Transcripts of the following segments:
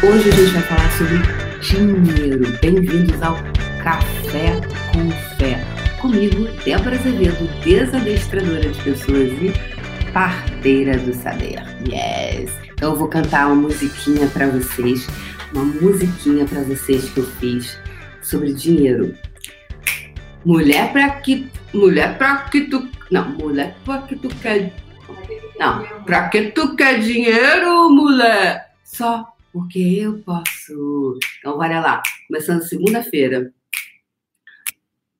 Hoje a gente vai falar sobre dinheiro. Bem-vindos ao Café com Fé. Comigo, Débora Azevedo, desadestradora de pessoas e parteira do saber. Yes! Então eu vou cantar uma musiquinha para vocês, uma musiquinha para vocês que eu fiz sobre dinheiro. Mulher para que mulher para que tu não, mulher para que tu quer não, para que tu quer dinheiro, mulher? Só porque eu posso. Então, olha lá, começando segunda-feira,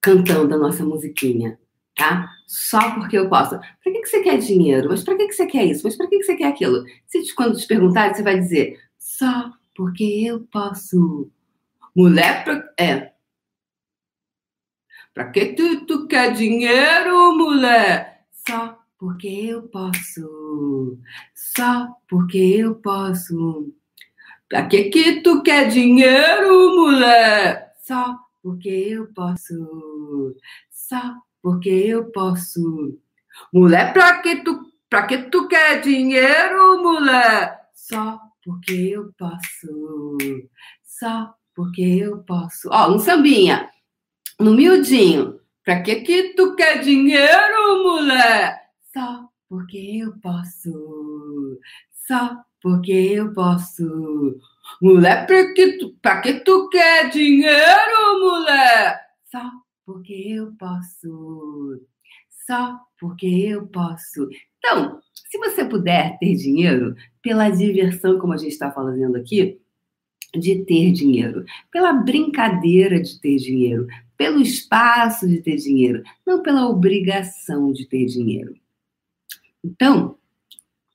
cantando a nossa musiquinha, tá? Só porque eu posso. Para que, que você quer dinheiro? Mas para que, que você quer isso? Mas para que, que você quer aquilo? Se quando te perguntarem, você vai dizer só porque eu posso. Mulher, pra... é. Para que tu, tu quer dinheiro, mulher? Só porque eu posso. Só porque eu posso. Pra que que tu quer dinheiro, mulher? Só porque eu posso. Só porque eu posso. Mulher, pra que tu, pra que tu quer dinheiro, mulher? Só porque eu posso. Só porque eu posso. Ó, um sambinha. No miudinho. Pra que que tu quer dinheiro, mulher? Só porque eu posso. Só porque eu posso. Mulher, pra que, tu, quer dinheiro, mulher? Só porque eu posso. Só porque eu posso. Então, se você puder ter dinheiro, pela diversão, como a gente está fazendo aqui, de ter dinheiro, pela brincadeira de ter dinheiro, pelo espaço de ter dinheiro, não pela obrigação de ter dinheiro. Então,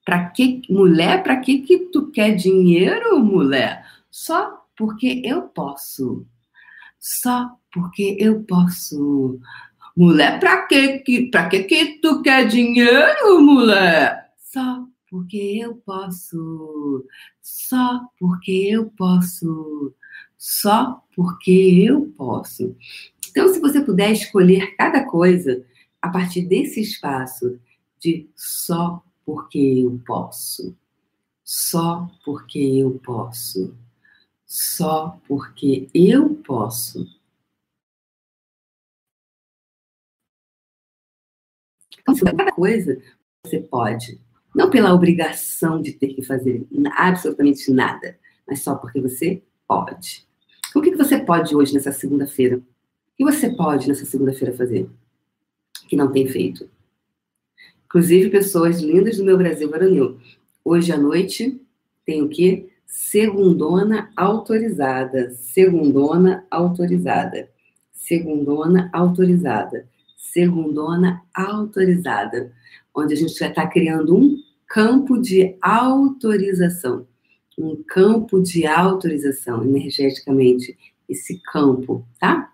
Pra que, mulher, para que que tu quer dinheiro, mulher? Só porque eu posso. Só porque eu posso. Mulher, pra que que, pra que que tu quer dinheiro, mulher? Só porque eu posso. Só porque eu posso. Só porque eu posso. Então, se você puder escolher cada coisa a partir desse espaço de só porque eu posso. Só porque eu posso. Só porque eu posso. Então, coisa você pode. Não pela obrigação de ter que fazer absolutamente nada, mas só porque você pode. O que você pode hoje, nessa segunda-feira? O que você pode nessa segunda-feira fazer? Que não tem feito? Inclusive, pessoas lindas do meu Brasil varonil. Hoje à noite tem o quê? Segundona autorizada. Segundona autorizada. Segundona autorizada. Segundona autorizada. Onde a gente já está criando um campo de autorização. Um campo de autorização energeticamente. Esse campo, tá?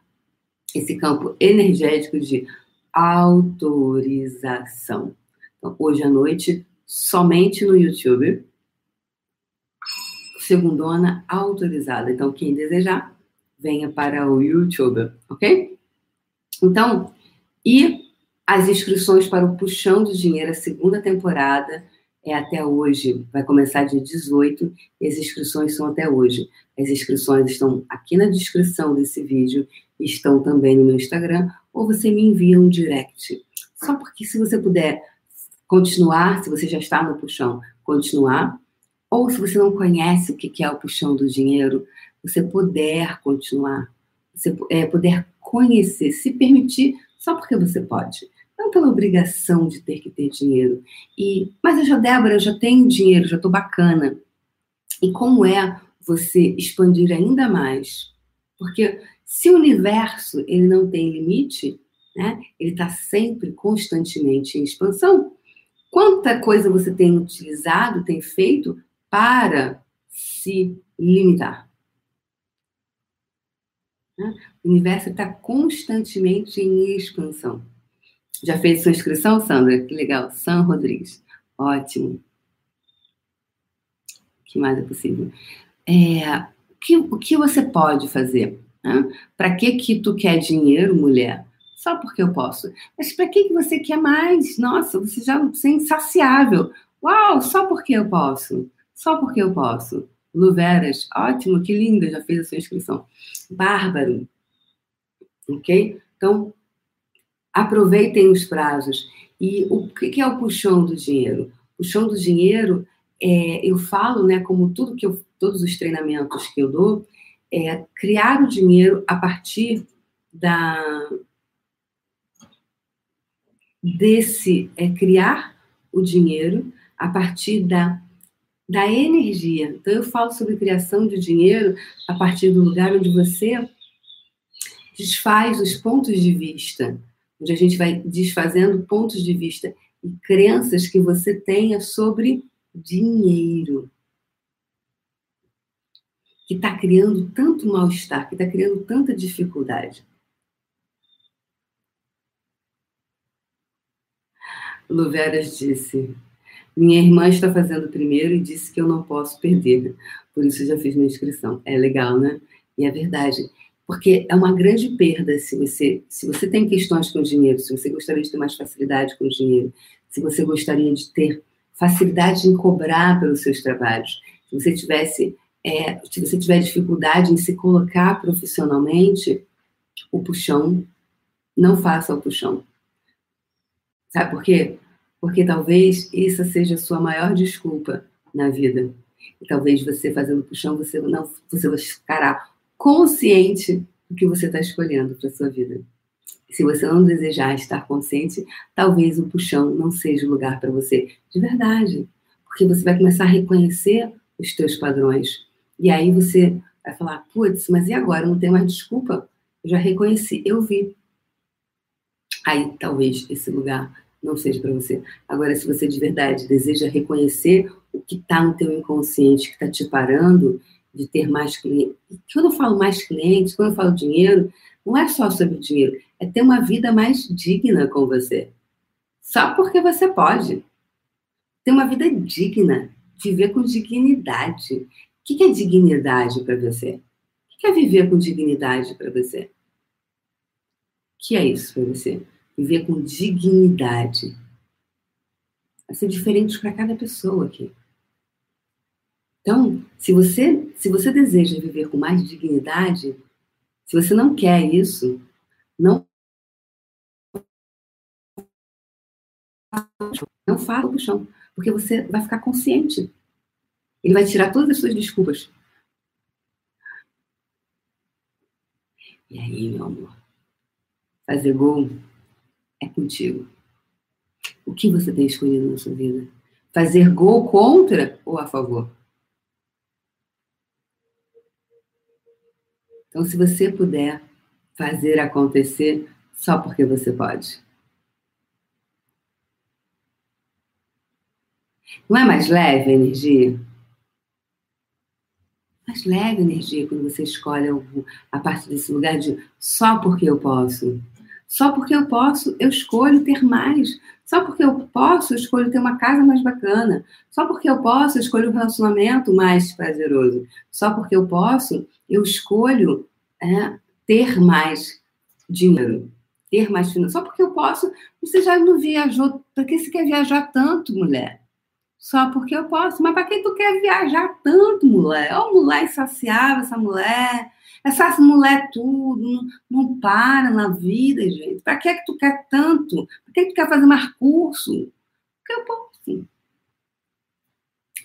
Esse campo energético de autorização. Então, hoje à noite, somente no YouTube. Segundona autorizada. Então, quem desejar, venha para o YouTube, ok? Então, e as inscrições para o Puxão do Dinheiro, a segunda temporada, é até hoje, vai começar dia 18, e as inscrições são até hoje. As inscrições estão aqui na descrição desse vídeo, estão também no meu Instagram, ou você me envia um direct. Só porque se você puder continuar, se você já está no puxão, continuar. Ou se você não conhece o que é o puxão do dinheiro, você puder continuar, você é, puder conhecer, se permitir, só porque você pode. Não pela obrigação de ter que ter dinheiro. E, mas eu já, Débora, eu já tenho dinheiro, já estou bacana. E como é você expandir ainda mais? Porque se o universo ele não tem limite, né, ele está sempre, constantemente em expansão, Quanta coisa você tem utilizado, tem feito para se limitar? Né? O universo está constantemente em expansão. Já fez sua inscrição, Sandra? Que legal. Sam Rodrigues. Ótimo. O que mais é possível? É, o, que, o que você pode fazer? Né? Para que que tu quer dinheiro, mulher? Só porque eu posso. Mas para que você quer mais? Nossa, você já é insaciável. Uau, só porque eu posso. Só porque eu posso. Luveras, ótimo, que linda, já fez a sua inscrição. Bárbaro, ok? Então, aproveitem os prazos. E o que é o puxão do dinheiro? O puxão do dinheiro, é, eu falo, né, como tudo que eu, todos os treinamentos que eu dou, é criar o dinheiro a partir da desse é criar o dinheiro a partir da da energia. Então eu falo sobre criação de dinheiro a partir do lugar onde você desfaz os pontos de vista, onde a gente vai desfazendo pontos de vista e crenças que você tenha sobre dinheiro. Que está criando tanto mal-estar, que está criando tanta dificuldade. Luveras disse: Minha irmã está fazendo primeiro e disse que eu não posso perder. Por isso já fiz minha inscrição. É legal, né? E é verdade. Porque é uma grande perda se você, se você tem questões com o dinheiro, se você gostaria de ter mais facilidade com o dinheiro, se você gostaria de ter facilidade em cobrar pelos seus trabalhos, se você tivesse, é, se você tiver dificuldade em se colocar profissionalmente, o puxão, não faça o puxão. Sabe por quê? Porque talvez essa seja a sua maior desculpa na vida. E talvez você fazendo puxão, você não você ficará consciente do que você está escolhendo para sua vida. Se você não desejar estar consciente, talvez o puxão não seja o lugar para você, de verdade, porque você vai começar a reconhecer os teus padrões. E aí você vai falar, putz, mas e agora? não tenho mais desculpa. Eu já reconheci, eu vi. Aí talvez esse lugar não seja para você. Agora, se você de verdade deseja reconhecer o que está no teu inconsciente, que está te parando, de ter mais clientes. Quando eu falo mais clientes, quando eu falo dinheiro, não é só sobre dinheiro, é ter uma vida mais digna com você. Só porque você pode. Ter uma vida digna, viver com dignidade. O que é dignidade para você? O que é viver com dignidade para você? O que é isso para você? Viver com dignidade. Vai ser diferente para cada pessoa aqui. Então, se você, se você deseja viver com mais dignidade, se você não quer isso, não não faça o chão, porque você vai ficar consciente. Ele vai tirar todas as suas desculpas. E aí, meu amor, fazer gol é contigo. O que você tem escolhido na sua vida? Fazer gol contra ou a favor? Então, se você puder fazer acontecer só porque você pode. Não é mais leve a energia? Mais leve a energia quando você escolhe a partir desse lugar de só porque eu posso. Só porque eu posso, eu escolho ter mais. Só porque eu posso, eu escolho ter uma casa mais bacana. Só porque eu posso, eu escolho um relacionamento mais prazeroso. Só porque eu posso, eu escolho é, ter mais dinheiro, ter mais finanças. Só porque eu posso, você já não viajou. Para que você quer viajar tanto, mulher? Só porque eu posso. Mas para que tu quer viajar tanto, mulher? Ó, oh, mulher insaciável, essa mulher. Essa mulher tudo, não, não para na vida, gente. Para que é que tu quer tanto? Para que, é que tu quer fazer mais curso? Porque eu posso.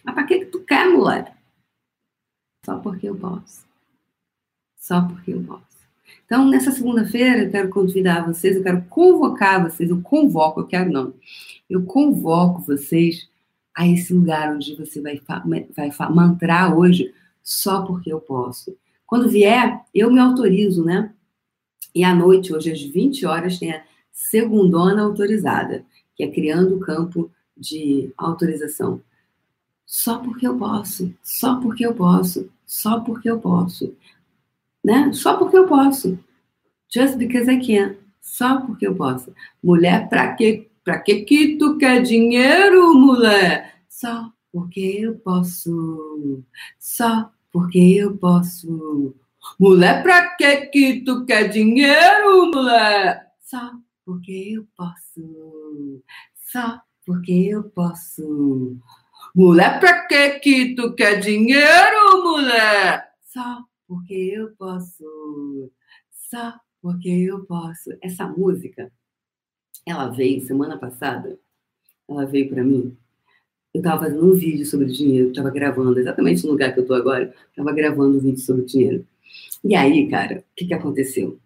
Mas para que, é que tu quer, mulher? Só porque eu posso só porque eu posso. Então, nessa segunda-feira, eu quero convidar vocês, eu quero convocar vocês, eu convoco, eu quero não, eu convoco vocês a esse lugar onde você vai, vai mantrar hoje só porque eu posso. Quando vier, eu me autorizo, né? E à noite, hoje às 20 horas, tem a segundona autorizada, que é criando o campo de autorização. Só porque eu posso, só porque eu posso, só porque eu posso né? Só porque eu posso. Just because I can. Só porque eu posso. Mulher, pra que, pra que que tu quer dinheiro, mulher? Só porque eu posso. Só porque eu posso. Mulher, pra que que tu quer dinheiro, mulher? Só porque eu posso. Só porque eu posso. Mulher, pra que que tu quer dinheiro, mulher? Só porque eu posso. Só porque eu posso. Essa música, ela veio semana passada, ela veio para mim. Eu estava fazendo um vídeo sobre dinheiro, estava gravando exatamente no lugar que eu estou agora, estava gravando um vídeo sobre dinheiro. E aí, cara, o que, que aconteceu?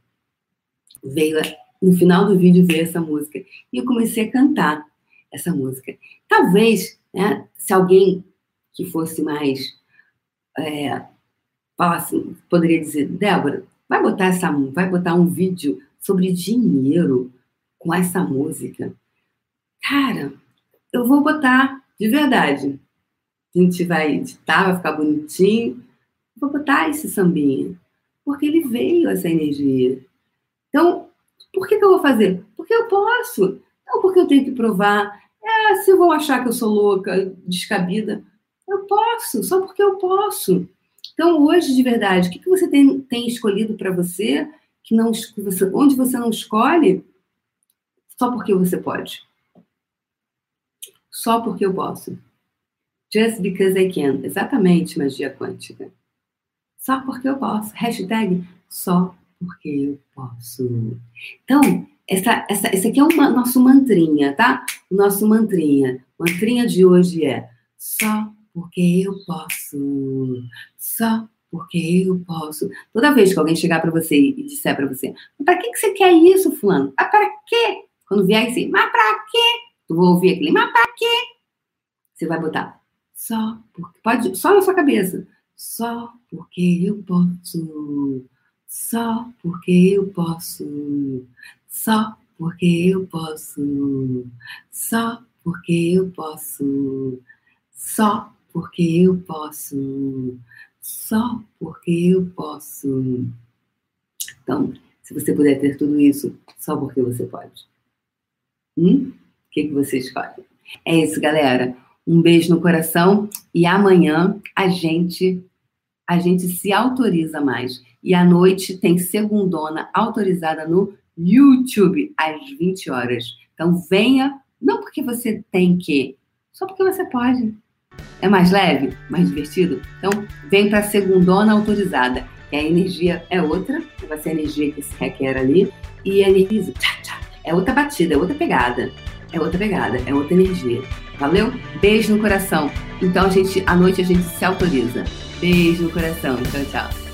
Veio, no final do vídeo veio essa música, e eu comecei a cantar essa música. Talvez, né, se alguém que fosse mais é, falasse, poderia dizer, Débora, vai botar essa, vai botar um vídeo sobre dinheiro com essa música. Cara, eu vou botar de verdade. A gente vai editar, vai ficar bonitinho. Vou botar esse sambinha. Porque ele veio essa energia. Então, por que, que eu vou fazer? Porque eu posso. Não porque eu tenho que provar. É, se vão achar que eu sou louca, descabida. Eu posso, só porque eu posso. Então, hoje, de verdade, o que, que você tem, tem escolhido para você, que não, você, onde você não escolhe, só porque você pode? Só porque eu posso. Just because I can. Exatamente, magia quântica. Só porque eu posso. Hashtag só porque eu posso. Então, essa, essa, esse aqui é o nosso mantrinha, tá? Nosso mantrinha. Mantrinha de hoje é só porque eu posso. Só porque eu posso. Toda vez que alguém chegar para você e disser para você, para que, que você quer isso, fulano? Ah, para quê? Quando vier assim, mas para? Tu vai ouvir aquele, mas para quê? Você vai botar só porque pode, só na sua cabeça. Só porque eu posso. Só porque eu posso. Só porque eu posso. Só porque eu posso. Só porque eu posso. Só porque eu posso. Então, se você puder ter tudo isso, só porque você pode. Hum? O que, que você escolhe? É isso, galera. Um beijo no coração e amanhã a gente a gente se autoriza mais. E à noite tem segundona autorizada no YouTube às 20 horas. Então venha, não porque você tem que, só porque você pode. É mais leve, mais divertido? Então, vem para segundona autorizada. E a energia é outra, vai ser a energia que se requer ali. E a energia é outra batida, é outra pegada. É outra pegada, é outra energia. Valeu? Beijo no coração. Então, a gente, à noite a gente se autoriza. Beijo no coração. Tchau, tchau.